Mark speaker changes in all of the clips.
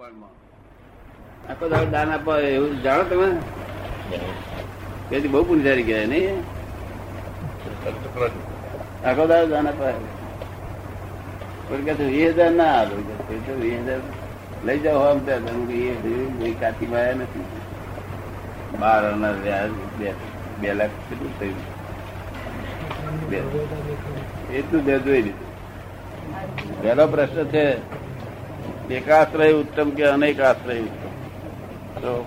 Speaker 1: આખો દાડો દાન આપવા એવું જાણો તમે? તેથી બહુ પુણ્યશાળી ગયા નહીં આખો દાડો દાન આપવા કોઈ કહે વીસ હજાર ના આપે તો વીસ હજાર લઈ જાઓ આમ ત્યાં એ માયા નથી. બાર વ્યાજ બે બે લાખ કેટલું થયું. બે. એટલું જોઈ લીધું. પહેલો પ્રશ્ન છે એકાશ્રય ઉત્તમ કે અનેક આશ્રય ઉત્તમ? તો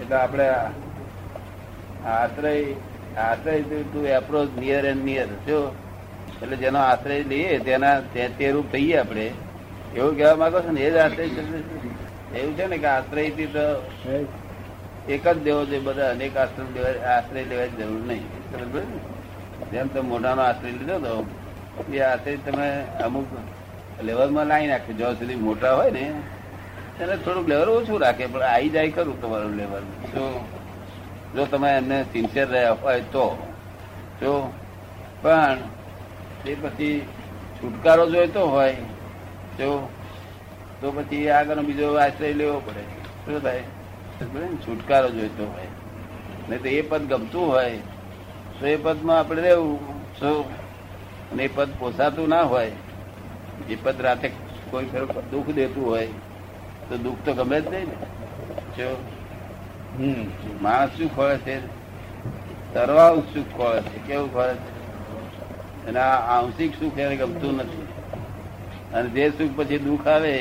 Speaker 1: એટલે આપણે આશ્રય આશ્રય to approach near and near જો? એટલે જેનો આશ્રય લઈએ તેના તે- રૂપ થઈએ આપણે, એવું કહેવા માંગો છો ને? એ જ આશ્રય. એવું છે ને કે આશ્રયથી તો એક જ દેવો છે, બધા અનેક આશ્રય આશ્રય લેવાની જરૂર નહીં. જેમ તમે મોઢાનો આશ્રય લીધો તો, એ આશ્રય તમે અમુક લેવલમાં લાવી નાખે. જ્યાં સુધી મોટા હોય ને, એને થોડુંક લેવલ ઓછું રાખે, પણ આવી જાય કરું તમારું લેવલ જો જો તમે એમને સિન્સિયર રહ્યા હોય તો, જો, પણ એ પછી છુટકારો જોઈતો હોય, જો, તો પછી આગળનો બીજો આશ્રય લેવો પડે. શું થાય? છુટકારો જોઈતો હોય. નહીં તો એ પદ ગમતું હોય, તો એ પદમાં આપણે રહેવું. શું અને એ પદ પોસાતું ના હોય એ પદ રાતે કોઈ ફેર દુઃખ દેતું હોય, તો દુઃખ તો ગમે જ નહીં ને. જો માણસ શું ખોળે છે? તરવા સુખ ખોળે છે, કેવું ખોળે છે? અને આંશિક સુખ એને ગમતું નથી. અને જે સુખ પછી દુઃખ આવે,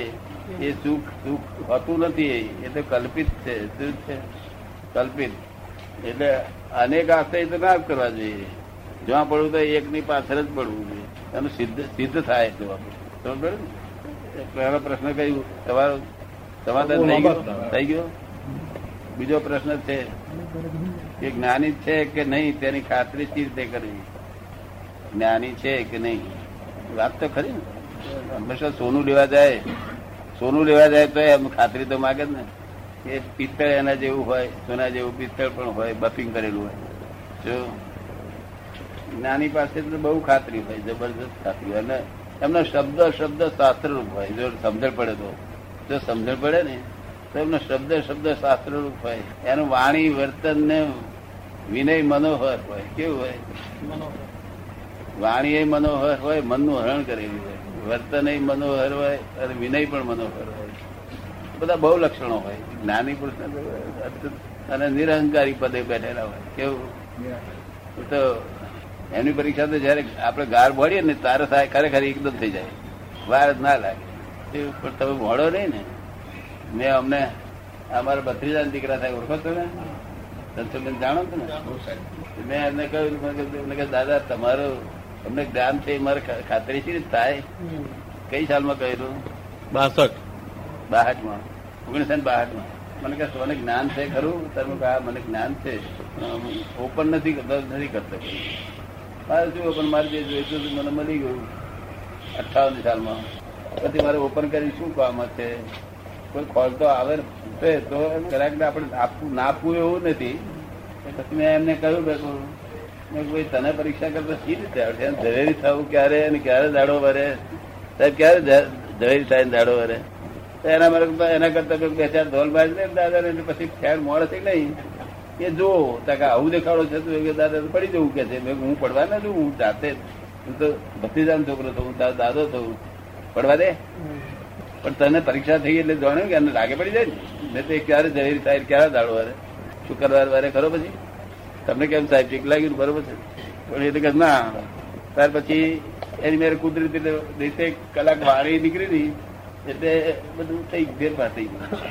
Speaker 1: એ સુખ સુખ હોતું નથી, એ તો કલ્પિત છે, શું છે? કલ્પિત. એટલે અનેક આશ્રય તો ના કરવા જોઈએ. જ્યાં પડવું તો એકની પાછળ જ પડવું જોઈએ. એનું સિદ્ધ સિદ્ધ થાય તો આપણે? પહેલો પ્રશ્ન કયું તમારો સમાધાન થઈ ગયો થઈ ગયો બીજો પ્રશ્ન છે કે જ્ઞાની છે કે નહીં તેની ખાતરી ચીજ તે કરવી જ્ઞાની છે કે નહીં વાત તો ખરી ને હંમેશા સોનું લેવા જાય સોનું લેવા જાય તો એમ ખાતરી તો માગે જ ને એ પિત્તળ એના જેવું હોય સોના જેવું પિત્તળ પણ હોય બફિંગ કરેલું હોય જો જ્ઞાની પાસે તો બહુ ખાતરી હોય જબરજસ્ત ખાતરી હોય અને એમનો શબ્દ શબ્દ શાસ્ત્રરૂપ હોય. જો સમજણ પડે તો. જો સમજણ પડે ને તો એમનો શબ્દ શબ્દ શાસ્ત્રરૂપ હોય. એનું વાણી વર્તન ને વિનય મનોહર હોય. કેવું હોય? વાણી એ મનોહર હોય મનનું હરણ કરેલું હોય. વર્તન એ મનોહર હોય અને વિનય પણ મનોહર હોય. બધા બહુ લક્ષણો હોય. જ્ઞાની પુરુષ અને નિરહંકારી પદે બેઠેલા હોય. કેવું? તો એમની પરીક્ષા તો જયારે આપણે ગાર ભણીએ ને તારે થાય ખરેખર એકદમ થઈ જાય. વાર જ ના લાગે. એ પણ તમે ભણો નહીં ને મેં અમને અમારા બત્રીજા દીકરા થાય ઓળખો છો ને? ધનસુરબેન જાણો છો ને? મેં એમને કહ્યું કહ્યું, દાદા તમારું અમને જ્ઞાન છે એ મારે ખાતરી છે થાય. કઈ સાલમાં કહ્યું
Speaker 2: બાસઠ.
Speaker 1: બાહઠમાં ઓગણીસો ને માં મને કહે મને જ્ઞાન છે ખરું. તમે કહા મને જ્ઞાન છે. ઓપન નથી કરતો નથી કરતો. મારે શું ઓપન મારે જે જોઈતું હતું મને મળી ગયું. અઠાવન સાલમાં. પછી મારે ઓપન કરી, શું કામ છે? કોઈ કોલ તો આવે ને તો ગ્રાહકને આપણે આપવું, ના આપવું એવું નથી. પછી મેં એમને કહ્યું કે મેં કોઈ તને પરીક્ષા કરતા સી રીતે આવડશે ઝવેરી થવું ક્યારે અને ક્યારે દાડો વરે? સાહેબ, ક્યારે ઝવેરી થાય દાડો વરે? એના એના કરતા બે ચાર ધોલ બાજ ને દાદા ને પછી ફેર મોડે કે નહીં. એ જો તાકા આવું દેખાડો છે તો કે દાદા પડી જવું કે છે. હું પડવા ના દઉં હું જાતે. હું તો ભત્રીજાનો છોકરો તો હું તારો દાદો થયું પડવા દે. પણ તને પરીક્ષા થઈ એટલે જાણ્યું કે એને લાગે પડી જાય ને? મેં તો ક્યારે ઝવેરી સાહેબ ક્યારે દાડો વારે શુક્રવાર વારે ખરો પછી? તમને કેમ સાહેબ ચીક લાગ્યું બરોબર છે? પણ એટલે કે ના. ત્યાર પછી એની મેરે કુદરતી રીતે કલાક વાણી નીકળી હતી. એટલે બધું થઈ ફેરફાર થઈ ગયું.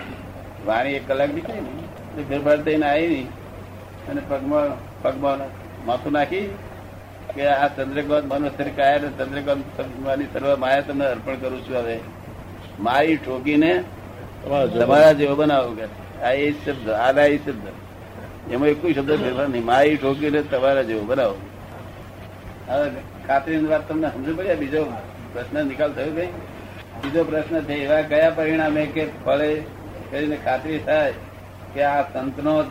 Speaker 1: વાણી એક કલાક નીકળી ને ફેરફાર થઈને આવી અને પગમાં પગમાં માથું નાખી કે આ ચંદ્રકાંત મનોસ્તર કાયા ચંદ્રકાંત માની સર્વ માયા તમને અર્પણ કરું છું હવે. મારી ઠોકીને તમારા જેવો. બનાવો કે. આ એ શબ્દ આ એ શબ્દ. એમાં એક શબ્દ ફેરફાર નહીં. મારી ઠોકીને તમારા જેવો બનાવો. હવે ખાતરીની વાત તમને સમજ પડ્યા બીજો પ્રશ્ન નિકાલ થયો કઈ બીજો પ્રશ્ન છે એવા કયા પરિણામે કે ફળે કરીને ખાતરી થાય? કે આ સંતનો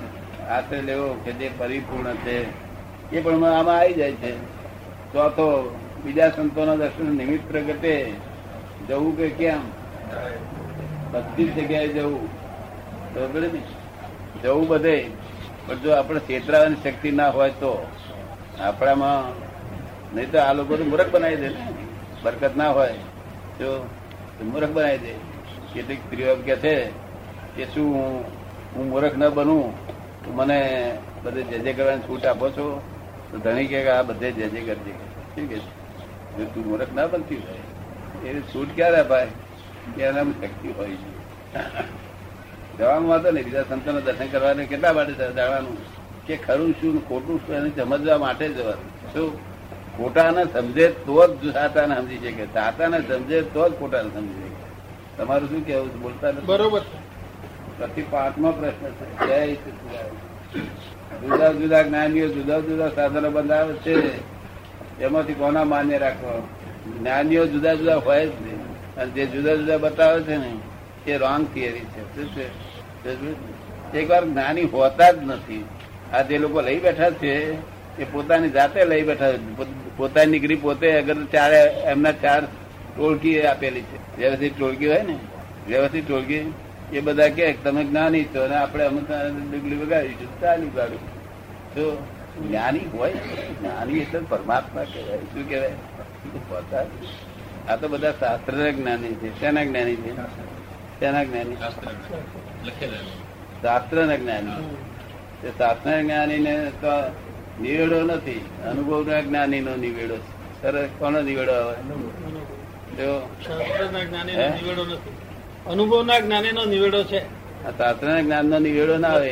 Speaker 1: આશ્રય લેવો કે જે પરિપૂર્ણ છે, એ પણ આમાં આવી જાય છે. ચોથો બીજા સંતોના દર્શન નિમિત્ત પ્રગટે જવું કે કેમ? બધી જગ્યાએ જવું. બરોબર ને? જવું બધે. પણ જો આપણે છેતરાવાની શક્તિ ના હોય તો આપણામાં નહીં તો આ લોકો મૂર્ખ બનાવી દે ને. બરકત ના હોય તો મૂર્ખ બનાવી દે. કેટલીક સ્ત્રીઓ કે છે કે શું હું- હું મૂર્ખ ન બનું. મને બધે જે જે કરવાની છૂટ આપો છો, તો ધણી કે આ બધે જે જે કરજે. ઠીક છે? તું મૂર્ખ ના બનતી હોય, એ છૂટ ક્યારે અપાય? કે એનામાં શક્તિ હોય છે? જવાનું વાંધો નહીં, બીજા સંતોને દર્શન કરવાને કેટલા માટે જાણવાનું? કે ખરું શું ખોટું શું એને સમજવા માટે જવાનું. શું? ખોટાને સમજે તો જ સાતાને સમજી શકે. સાતાને સમજે તો જ ખોટાને સમજી શકે. તમારું શું કેવું બોલતા
Speaker 2: બરોબર
Speaker 1: પછી પાંચમો પ્રશ્ન છે. જુદા જુદા જ્ઞાનીઓ જુદા જુદા સાધનો બંધાવે છે. એમાંથી કોના માન્ય રાખવા? જ્ઞાનીઓ જુદા જુદા હોય જ નહીં. અને જે જુદા જુદા બતાવે છે ને, એ રોંગ થિયરી છે. શું છે? એકવાર જ્ઞાની હોતા જ નથી. આ જે લોકો લઈ બેઠા છે, એ પોતાની જાતે લઈ બેઠા. પોતાની નીકળી પોતે અગર ચાર, એમના ચાર ટોળકી આપેલી છે. વ્યવસ્થિત ટોળકી હોય ને? વ્યવસ્થિત ટોળકી એ બધા કે તમે જ્ઞાની છો અને આપણે અમુક ડુગલી વગાડીશું ચાલી ગાડું તો જ્ઞાની હોય જ્ઞાની એટલે પરમાત્મા કહેવાય. શું કહેવાય? પોતા આ તો બધા શાસ્ત્ર જ્ઞાની છે. તેના જ્ઞાની છે? તેના જ્ઞાની? શાસ્ત્ર જ્ઞાની. તે શાસ્ત્ર જ્ઞાની ને તો નિવેડો નથી. અનુભવ જ્ઞાની નો નિવેડો. છે. સરસ કોનો નિવેડો આવે? જો?
Speaker 2: શાસ્ત્ર ના
Speaker 1: જ્ઞાની
Speaker 2: નિવેડો નથી. અનુભવના જ્ઞાનીનો નિવેડો છે.
Speaker 1: આ શાસ્ત્ર જ્ઞાન નો નિવેડો ના આવે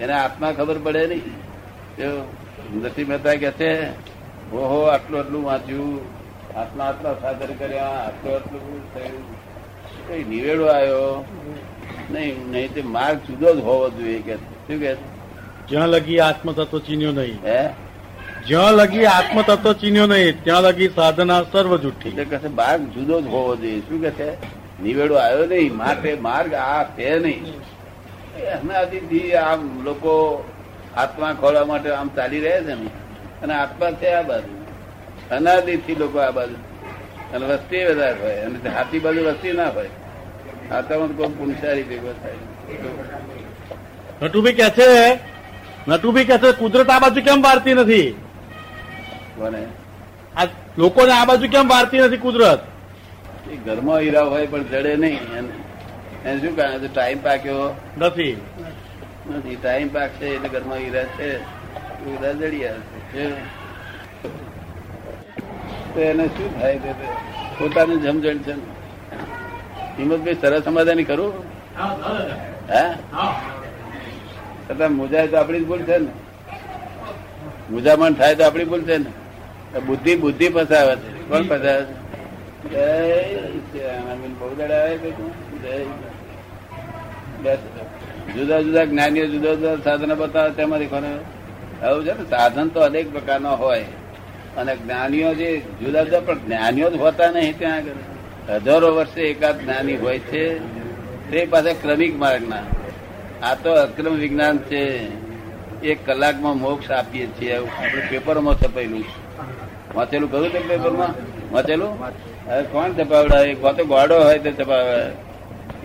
Speaker 1: એને આત્મા ખબર પડે નહીં. જો નરસિંહ મહેતા કે છે ઓહો આટલું આટલું વાંચ્યું આટલા આટલા સાધન કર્યા આટલું આટલું થયું. કઈ નિવેડો આવ્યો? નહીં નહીં તે માર્ગ જુદો જ હોવો જોઈએ કે શું કે
Speaker 3: જ્યાં લગી આત્મતત્વ ચીન્યો નહીં.
Speaker 1: હે?
Speaker 3: જ્યાં લગી આત્મતત્વ ચીન્યો નહીં ત્યાં લગી સાધના સર્વ જુઠ્ઠી
Speaker 1: એટલે કહે માર્ગ જુદો જ હોવો જોઈએ. શું કે છે? નિવેડો આવ્યો નહીં માટે માર્ગ આ છે નહીં. આમ લોકો આત્મા ખોલવા માટે આમ ચાલી રહ્યા છે ને. અને આત્મા છે આ બાજુ. અનાદિથી લોકો આ બાજુ. અને વસ્તી વધારે હોય. અને હાથી બાજુ વસ્તી ના હોય. આત્મામાં કોઈ પુનસારી ભેગો થાય
Speaker 3: નટુભી કે છે નટુભી કે છે કુદરત આ બાજુ કેમ વારતી નથી?
Speaker 1: કોને?
Speaker 3: આ લોકોને આ બાજુ કેમ વારતી નથી કુદરત?
Speaker 1: ઘરમાં હીરા હોય પણ જડે નહીં. એને શું કારણ છે ટાઈમ પાક્યો.
Speaker 3: નથી.
Speaker 1: નથી ટાઈમ પાકશે એટલે ઘરમાં હીરા છે. હીરા જડી તો એને શું થાય છે? પોતાની જમજણ છે હિંમતભાઈ સરસ સમાધાની કરું? હે છતાં મુજાય તો આપણી જ ભૂલ છે ને. મુજામણ થાય તો આપણી ભૂલ છે ને. બુદ્ધિ બુદ્ધિ ફસાવે છે. કોણ ફસાવે છે? જુદા જુદા જ્ઞાનીઓ જુદા જુદા સાધનો બતાવે તેમાંથી કોને આવું છે ને? સાધન તો અનેક પ્રકારનો હોય. અને જ્ઞાનીઓ જે જુદા જુદા, પણ જ્ઞાનીઓ જ હોતા નહીં ત્યાં આગળ. હજારો વર્ષે એકાદ જ્ઞાની હોય છે. તે પાસે ક્રમિક માર્ગના. આ તો અક્રમ વિજ્ઞાન છે. એક કલાકમાં મોક્ષ આપીએ છીએ. આપણે પેપરોમાં છપાયેલું વાંચેલું કહ્યું તે પેપરમાં? વાંચેલું? હવે કોણ છપાવડાવે એક તો ગોડો હોય તે ચપાવે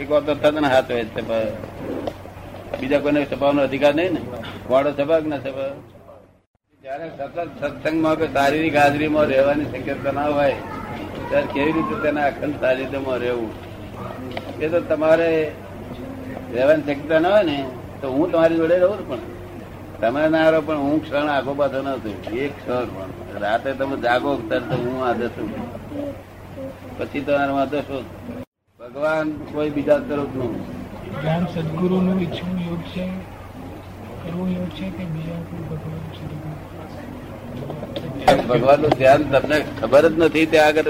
Speaker 1: એક વાર તો તદ્દન હાથ હોય ચપાવે બીજા કોઈને છપાવવાનો અધિકાર નહીં ને? ગોડો ચપાવે ના છપાવે જયારે સતત સત્સંગમાં કે શારીરિક હાજરીમાં રહેવાની શક્યતા ના હોય, ત્યારે કેવી રીતે તેના અખંડ સાનિધ્યમાં રહેવું? એ તો તમારે રહેવાની શક્યતા ના હોય ને, તો હું તમારી જોડે રહું પણ. તમે ના રહો પણ હું ક્ષણ આખો પાછો ન થયું. એક ક્ષણ પણ. રાતે તમે જાગો તરત હું આદત છું. પછી તમારે વાંધો શું? ભગવાન કોઈ બીજા તરફનું
Speaker 4: જ્ઞાન સદગુરુનું ઈચ્છું યોગ છે. કરવું યોગ છે કે બીજા કોઈ ભગવાન
Speaker 1: ભગવાનનું ધ્યાન તમને ખબર જ નથી ત્યાં આગળ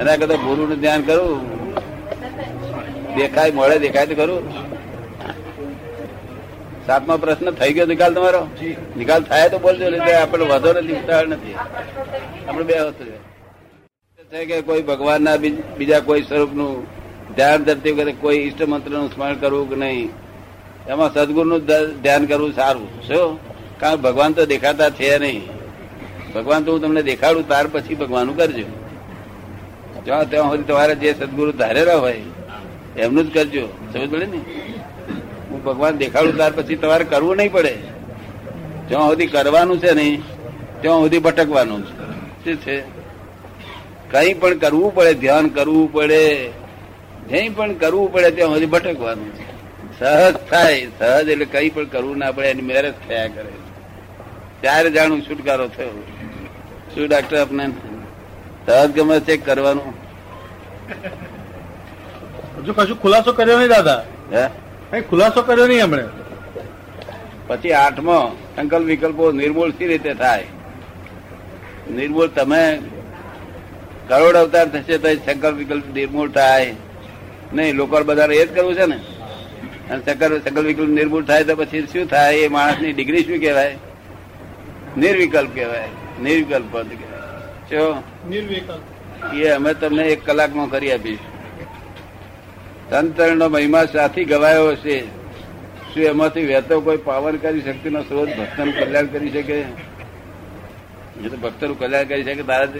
Speaker 1: એના કરતા ગુરુ નું ધ્યાન કરું દેખાય મળે દેખાય તો ખરું. સાતમો પ્રશ્ન થઈ ગયો નિકાલ તમારો? નિકાલ થાય તો બોલજો એટલે આપણે વધો નથી ઉતાવળ નથી. આપણે બે વસ્તુ છે. કે કોઈ ભગવાનના બીજ- બીજા કોઈ સ્વરૂપનું ધ્યાન ધરતી વખતે કોઈ ઈષ્ટ મંત્રનું સ્મરણ કરવું કે નહીં એમાં સદગુરુનું ધ્યાન કરવું સારું. શું? કારણ ભગવાન તો દેખાતા છે નહીં. ભગવાન તો હું તમને દેખાડું ત્યાર પછી ભગવાનનું કરજો. જ્યાં ત્યાં સુધી તમારે જે સદગુરુ ધારેલા હોય એમનું જ કરજો. સમજ પડે ને? ભગવાન દેખાડું ત્યાર પછી તમારે કરવું નહીં પડે. જ્યાં સુધી કરવાનું છે નહીં ત્યાં સુધી ભટકવાનું છે. શું છે? કઈ પણ કરવું પડે ધ્યાન કરવું પડે જઈ પણ કરવું પડે ત્યાં સુધી ભટકવાનું છે. સહજ થાય સહજ એટલે કઈ પણ કરવું ના પડે એની મેરેજ થયા કરે. ત્યારે જાણું છુટકારો થયો. શું ડાક્ટર આપને? સહજ ગમે છે કરવાનું.
Speaker 3: હજુ કશું ખુલાસો કર્યો નહીં દાદા? ખુલાસો કર્યો નહીં હમણે
Speaker 1: પછી આઠમો સંકલ્પ વિકલ્પો નિર્મૂળ સી રીતે થાય? નિર્મૂળ તમે કરોડ અવતાર થશે તો સંકલ્પ વિકલ્પ નિર્મૂળ થાય. નહીં લોકો બધાને એ જ કરવું છે ને? અને સંકલ્પ સંકલ્પ વિકલ્પ નિર્મૂળ થાય તો પછી શું થાય? એ માણસની ડિગ્રી શું કહેવાય? નિર્વિકલ્પ કહેવાય. નિર્વિકલ્પ શું
Speaker 2: નિર્વિકલ્પ.
Speaker 1: એ અમે તમને એક કલાકમાં કરી આપીશું. સંતરણનો મહિમા સાથી ગવાયો હશે. શું એમાંથી વહેતો કોઈ પાવન પાવનકારી શક્તિનો સ્ત્રોત ભક્તનું કલ્યાણ કરી શકે? એ તો ભક્તનું કલ્યાણ કરી શકે તારા જ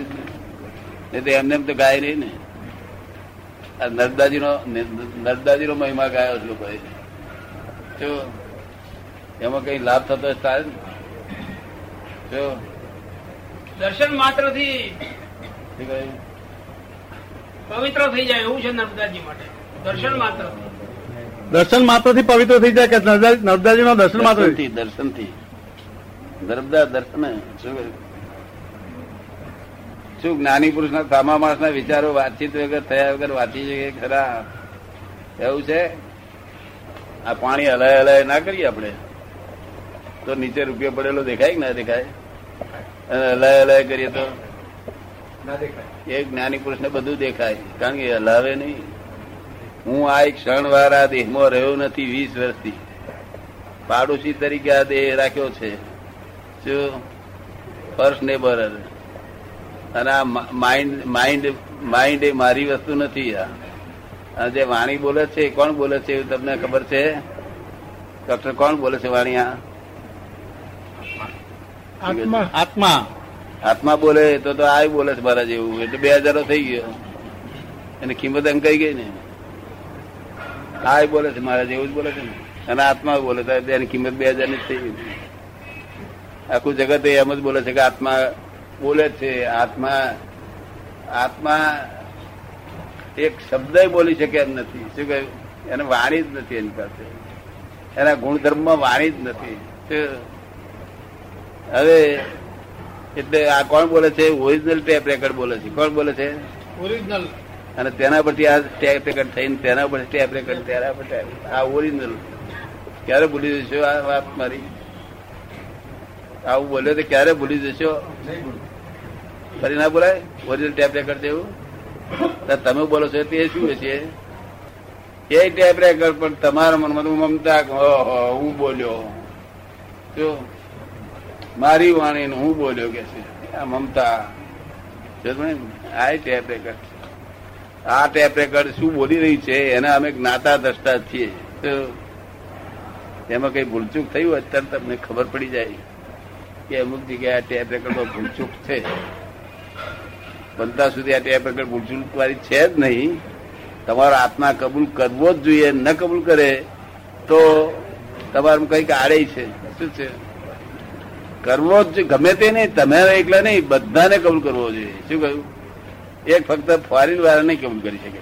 Speaker 1: ને. તો એમને એમ તો ગાય નહીં ને. આ નર્મદાજીનો નર્મદાજીનો મહિમા ગાયો છે લોકોએ. જો એમાં કઈ લાભ થતો હોય તો જો
Speaker 5: દર્શન
Speaker 1: માત્રથી
Speaker 5: પવિત્ર થઈ જાય એવું છે નર્મદાજી માટે. દર્શન માત્ર.
Speaker 3: દર્શન માત્રથી પવિત્ર થઈ જાય કે નર્મદાજી નો દર્શન માત્રથી
Speaker 1: દર્શનથી નર્મદા દર્શન શું શું જ્ઞાની પુરુષ ના સામા માણસ ના વિચારો વાતચીત વગર થયા વગર વાંચી શકે? ખરા. એવું છે? આ પાણી હલાય હલાય ના કરીએ આપણે. તો નીચે રૂપિયો પડેલો દેખાય કે ના દેખાય? અને હલાય હલાય કરીએ તો? એ જ્ઞાની પુરુષ ને બધું દેખાય. કારણ કે હલાવે નહીં. હું આ એક ક્ષણ વાર આ દેહમાં રહ્યો નથી વીસ વર્ષથી. પાડોશી તરીકે આ દેહ રાખ્યો છે. શું ફર્સ્ટ નેબર અને આ માઇન્ડ માઇન્ડ માઇન્ડ એ મારી વસ્તુ નથી આ. જે વાણી બોલે છે એ કોણ બોલે છે એવું તમને ખબર છે? ડોક્ટર કોણ બોલે છે વાણી આ?
Speaker 4: આત્મા.
Speaker 3: આત્મા.
Speaker 1: આત્મા બોલે તો તો આ બોલે છે મારા જેવું. એટલે બે હજારો થઈ ગયો. એની કિંમત અંકાઈ ગઈ ને? આ બોલે છે, મારા જેવું જ બોલે છે ને. અને આત્મા બોલે તો એની કિંમત બે હજારની થઈ આખું જગત એમ જ બોલે છે કે આત્મા બોલે છે. આત્મા આત્મા એક શબ્દ બોલી શકે એમ નથી. શું કહ્યું? એને વાણી જ નથી એની પાસે. એના ગુણધર્મમાં વાણી જ નથી. હવે એટલે આ કોણ બોલે છે? ઓરિજિનલ ટેપ રેકર્ડ બોલે છે. કોણ બોલે છે?
Speaker 2: ઓરિજિનલ
Speaker 1: અને તેના પરથી આ ટેપ રેકર્ડ થઈને તેના પર ટેપ રેકર્ડ તેના પર આ ઓરિજિનલ. ક્યારે ભૂલી જશો આ વાત મારી? આવું બોલ્યો તો ક્યારે ભૂલી જશો? ફરી ના બોલાય? ઓરિજિનલ ટેપ રેકર્ડ જેવું તમે બોલો છો તે શું છે એ ટેપ રેકર્ડ પણ તમારા મનમાં મમતા હું બોલ્યો. જો, મારી વાણી હું બોલ્યો કે છે. આ મમતા. આ ટેપ રેકર્ડ આ ટેપ રેકર્ડ શું બોલી રહી છે, એના અમે જ્ઞાતા દ્રષ્ટા છીએ. એમાં કઈ ભૂલચૂક થયું હોય ત્યારે તમને ખબર પડી જાય કે અમુક જગ્યાએ આ ટેપ રેકર્ડમાં ભૂલચૂક છે. બનતા સુધી આ ટેપ રેકર્ડ ભૂલચૂક વાળી છે જ નહીં. તમારો આત્મા કબૂલ કરવો જ જોઈએ, ન કબૂલ કરે તો તમારું કંઈક આડે છે. શું છે? કરવો જ ગમે તે નહીં, તમે એકલા નહીં, બધાને કબૂલ કરવો જોઈએ. શું કહ્યું? એક ફક્ત ફોરેન વાળા નહીં કબૂલ કરી શકે?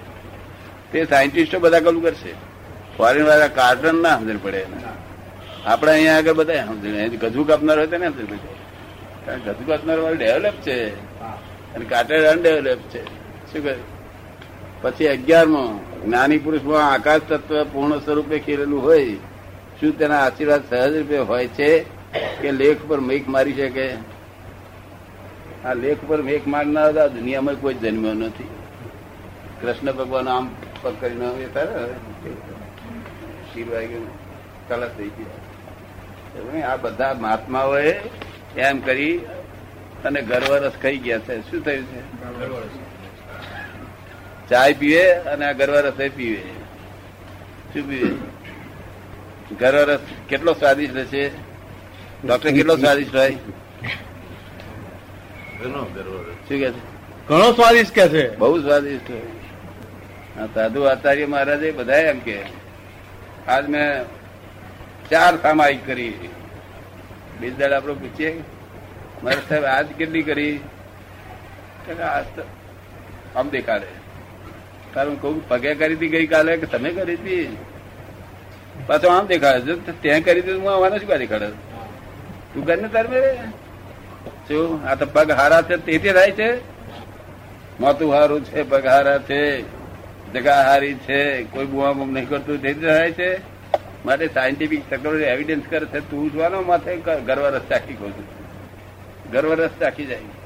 Speaker 1: તે સાયન્ટિસ્ટો બધા કબૂલ કરશે. ફોરેન વાળા કાર્ટન ના સમજણ પડે એને. આપણે અહીંયા આગળ બધા સમજણ. ગજુ કાપનાર હોય તો ને સમજણ પડે. કારણ ગજુ કાપનાર વાળું ડેવલપ છે. અને કાર્ટર અનડેવલપ છે. શું કહે? પછી અગિયારમાં, જ્ઞાની પુરુષમાં આકાશ તત્વ પૂર્ણ સ્વરૂપે ખીલેલું હોય, શું તેના આશીર્વાદ સહજ રૂપે હોય છે કે લેખ પર મેઘ મારી શકે? આ લેખ પર મેઘ મારનાર હતા દુનિયામાં કોઈ જન્મ્યો નથી. કૃષ્ણ ભગવાન આમ પગ કરીને એ તારે કલશ થઈ ગયા. આ બધા મહાત્માઓએ એમ કરી અને ગરવરસ ખાઈ ગયા છે. શું થયું છે? ચાય પીવે અને આ ગરવા રસ પીવે. શું પીવે? ગરવા રસ કેટલો સ્વાદિષ્ટ હશે? ડોક્ટર કેટલો સ્વાદિષ્ટ હોય? શું કે છે?
Speaker 3: ઘણો સ્વાદિષ્ટ કે છે.
Speaker 1: બહુ સ્વાદિષ્ટ સાધુ આચાર્ય મહારાજે બધા એમ કે આજ મેં ચાર સામાયિક કરી બીજદાડ આપણે પૂછીએ મારે સાહેબ આજ કેટલી કરી? તો તો આમ દેખાડે. કારણ કહું પગે કરી હતી ગઈકાલે કે તમે કરી હતી? પાછો આમ દેખાડે ત્યાં કરી હતી હું આવવાના શું દેખાડે? તું કરીને તાર મેરે શું આ તો પગ હારા છે તેથી થાય છે. માથું હારું છે પગ હારા છે. જગા હારી છે. કોઈ બુઆ બુમ નહીં કરતું તેથી થાય છે. માટે સાયન્ટિફિક ટેકનોલોજી એવિડન્સ કરે છે. તું જોવાનો માથે ગર્વ રસ ચાખી કહું છું. ગર્વ રસ ચાખી જાય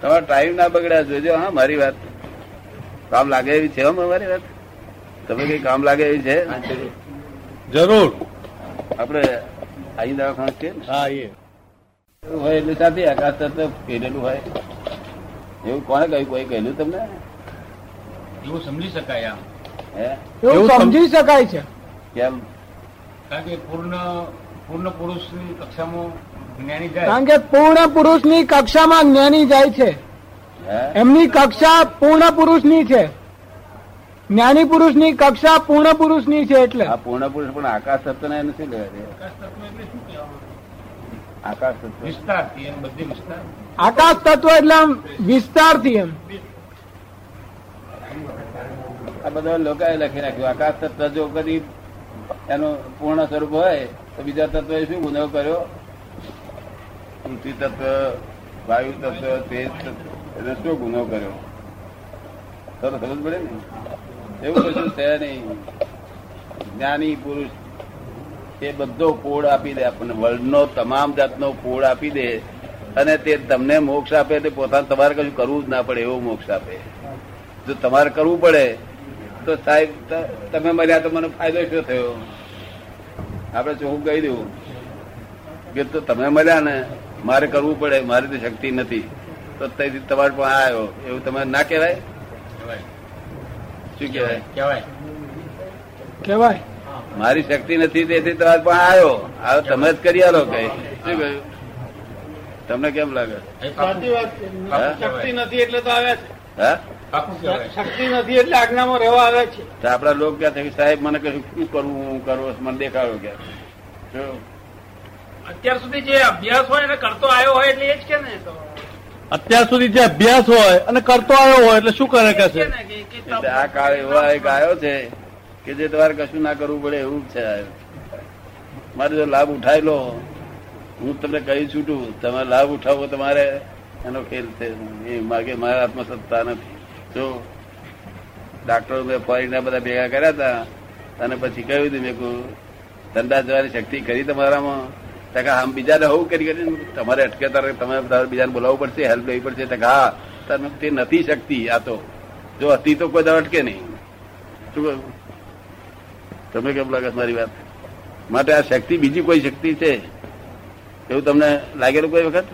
Speaker 1: તમારો ટાઈમ ના બગડ્યા જોજો હા મારી વાત. કામ લાગે એવી છે હો મારી વાત? તમે કઈ કામ લાગે એવી છે?
Speaker 3: જરૂર.
Speaker 1: આપણે અહીં દવાખાના છે
Speaker 3: હા એ
Speaker 1: હોય એટલે સાથી આકાશ તત્વ કહેલું હોય. એવું કોને કહ્યું? કોઈ કહેલું તમને?
Speaker 6: એવું સમજી શકાય આમ.
Speaker 1: હે?
Speaker 4: એવું સમજી શકાય છે.
Speaker 1: કેમ?
Speaker 6: કારણ કે પૂર્ણ પૂર્ણ પુરુષની કક્ષામાં જ્ઞાની જાય.
Speaker 4: કારણ કે પૂર્ણ પુરુષની કક્ષામાં જ્ઞાની જાય છે. એમની કક્ષા પૂર્ણ પુરુષની છે. જ્ઞાની પુરુષની કક્ષા પૂર્ણ પુરુષની છે એટલે.
Speaker 1: આ પૂર્ણ પુરુષ પણ આકાશ તત્વ ને એને શું લેવા
Speaker 6: વિસ્તારથી એમ બધી વિસ્તાર.
Speaker 4: આકાશ તત્વ એટલે આમ વિસ્તારથી એમ.
Speaker 1: આ બધા લોકોએ લખી નાખ્યું. આકાશ તત્વ જો કદી એનું પૂર્ણ સ્વરૂપ હોય તો બીજા તત્વએ શું ગુનો કર્યો? પૃથ્વી તત્વ વાયુ તત્વ તેજ તત્વ એને શું ગુનો કર્યો સરસ સમજ પડે ને. એવું કશું છે નહીં. જ્ઞાની પુરુષ એ બધો કોડ આપી દે. આપણને વર્લ્ડનો તમામ જાતનો કોડ આપી દે અને તે તમને મોક્ષ આપે તે પોતાને તમારે કશું કરવું જ ના પડે એવો મોક્ષ આપે. જો તમારે કરવું પડે તો સાહેબ તમે મર્યા તો મને ફાયદો શું થયો? આપણે ચોખ્ખું કહી દઉં? કે તો તમે મળ્યા ને મારે કરવું પડે મારી તો શક્તિ નથી. તો ત્યાંથી તમારે પણ આવ્યો. એવું તમે ના કહેવાય?
Speaker 6: કહેવાય.
Speaker 1: શું કહેવાય?
Speaker 6: કહેવાય.
Speaker 4: કહેવાય.
Speaker 1: મારી શક્તિ નથી તેથી તમારે પણ આવ્યો. આ તમે જ કરી આલો કઈ શું કહ્યું? તમને કેમ લાગે?
Speaker 2: શક્તિ નથી એટલે તો આવ્યા છે. શક્તિ નથી એટલે આજ્ઞામાં રહેવા આવે છે.
Speaker 1: તો આપડા લોકો ક્યાં થાય? સાહેબ મને કશું શું કરવું? હું કરવું મને દેખાડો ક્યાં
Speaker 5: અત્યાર સુધી જે અભ્યાસ હોય અને કરતો આવ્યો હોય એટલે એ જ કે ને તો.
Speaker 3: અત્યાર સુધી જે અભ્યાસ હોય અને કરતો આવ્યો હોય એટલે શું કરે કે છે?
Speaker 1: આ કાળ એવો એક આવ્યો છે. કે જે તમારે કશું ના કરવું પડે એવું જ છે. મારે જો લાભ ઉઠાવી લો હું તમને કહી છૂટું, તમે લાભ ઉઠાવો તમારે, એનો ખેલ છે. એ માગે મારા હાથમાં સત્તા નથી. જો ડાક્ટરો મેં ફોરીના બધા ભેગા કર્યા હતા, અને પછી કહ્યું હતું મેં કહું, ધંધા જવાની શક્તિ કરી તમારામાં? ટકા આમ બીજાને હોવું કરી કરીને તમારે અટકે તારે તમારે બીજાને બોલાવવું પડશે હેલ્પ લેવી પડશે. ટકા હા તમે તે નથી શક્તિ આ તો. જો હતી તો કોઈ અટકે નહીં. શું તમે કેમ લાગે મારી વાત? માટે આ શક્તિ બીજી કોઈ શક્તિ છે? એવું તમને લાગેલું કોઈ વખત?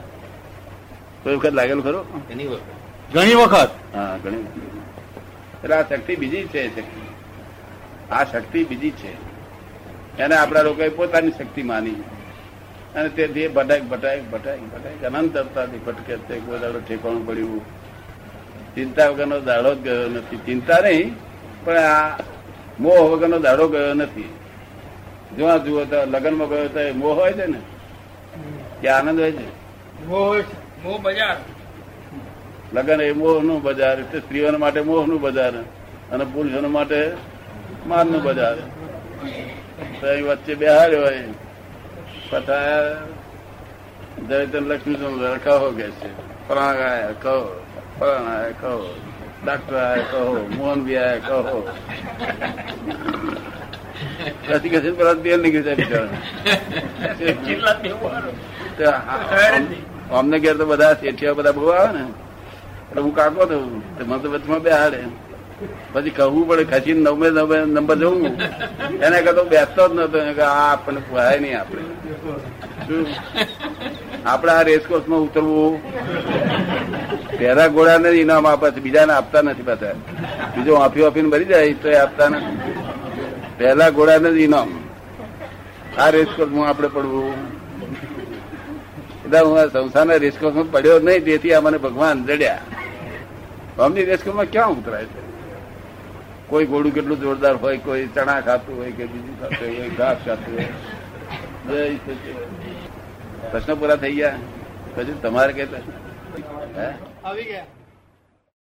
Speaker 1: કોઈ વખત લાગેલું ખરો?
Speaker 3: ઘણી વખત.
Speaker 1: હા ઘણી એટલે આ શક્તિ બીજી છે શક્તિ. આ શક્તિ બીજી છે. એને આપણા લોકોએ પોતાની શક્તિ માની. અને તેથી ભટાક ભટાક ભટાક ભટાક અનંત અવતારથી ભટકે તે કોઈ દાડો ઠેકાણું પડ્યું. ચિંતા વગરનો દાડો જ ગયો નથી. ચિંતા નહીં પણ આ મોહ વગરનો દાડો ગયો નથી. જોવા જુઓ તો લગ્નમાં ગયો તો એ મોહ હોય છે ને? કે આનંદ હોય છે?
Speaker 2: મોહ
Speaker 5: બજાર.
Speaker 1: લગ્ન એ મોહનું બજાર એટલે સ્ત્રીઓ માટે મોહનું બજાર અને પુરુષો માટે માનનું બજાર. તો અહીં વચ્ચે બેહાડ્યો હોય. પછા દરિદ્ર લક્ષ્મી રખાવો કે છે? આયા કહો ફલાણા કહો. ડાક્ટર કહો મોહન બી આયા કહો પેલા તેલ નીકળી જાય અમને ઘેર તો બધા શેઠિયા બધા બહુ આવે ને એટલે હું કાકો તે મને તો વચમાં બે હાડે પછી કહવું પડે ખસી નવમે નવમે નંબર જવું એને કહેતો બેસતો જ નતો. આ આપણને પોહાય નહીં આપણે. આપણે આ રેસકોર્સમાં ઉતરવું? પહેલા ઘોડાને ઇનામ આપે છે, બીજાને આપતા નથી પાછા. બીજો ઓફી ઓફીને ભરી જાય, તો એ આપતા નથી. પહેલા ઘોડાને જ ઇનામ. આ રેસકોર્સમાં આપણે પડવું. એટલે હું આ સંસારના રેસકોર્સમાં પડ્યો નહીં, તેથી આ મને ભગવાન જડ્યા. અમની રેસકોર્સમાં ક્યાં ઉતરાય છે? કોઈ ઘોડું કેટલું જોરદાર હોય, કોઈ ચણા ખાતું હોય કે બીજું ખાતું હોય ઘાસ ખાતું હોય. પ્રશ્ન પૂરા થઈ ગયા? પછી તમારે કઈ પ્રશ્ન?
Speaker 2: આવી ગયા.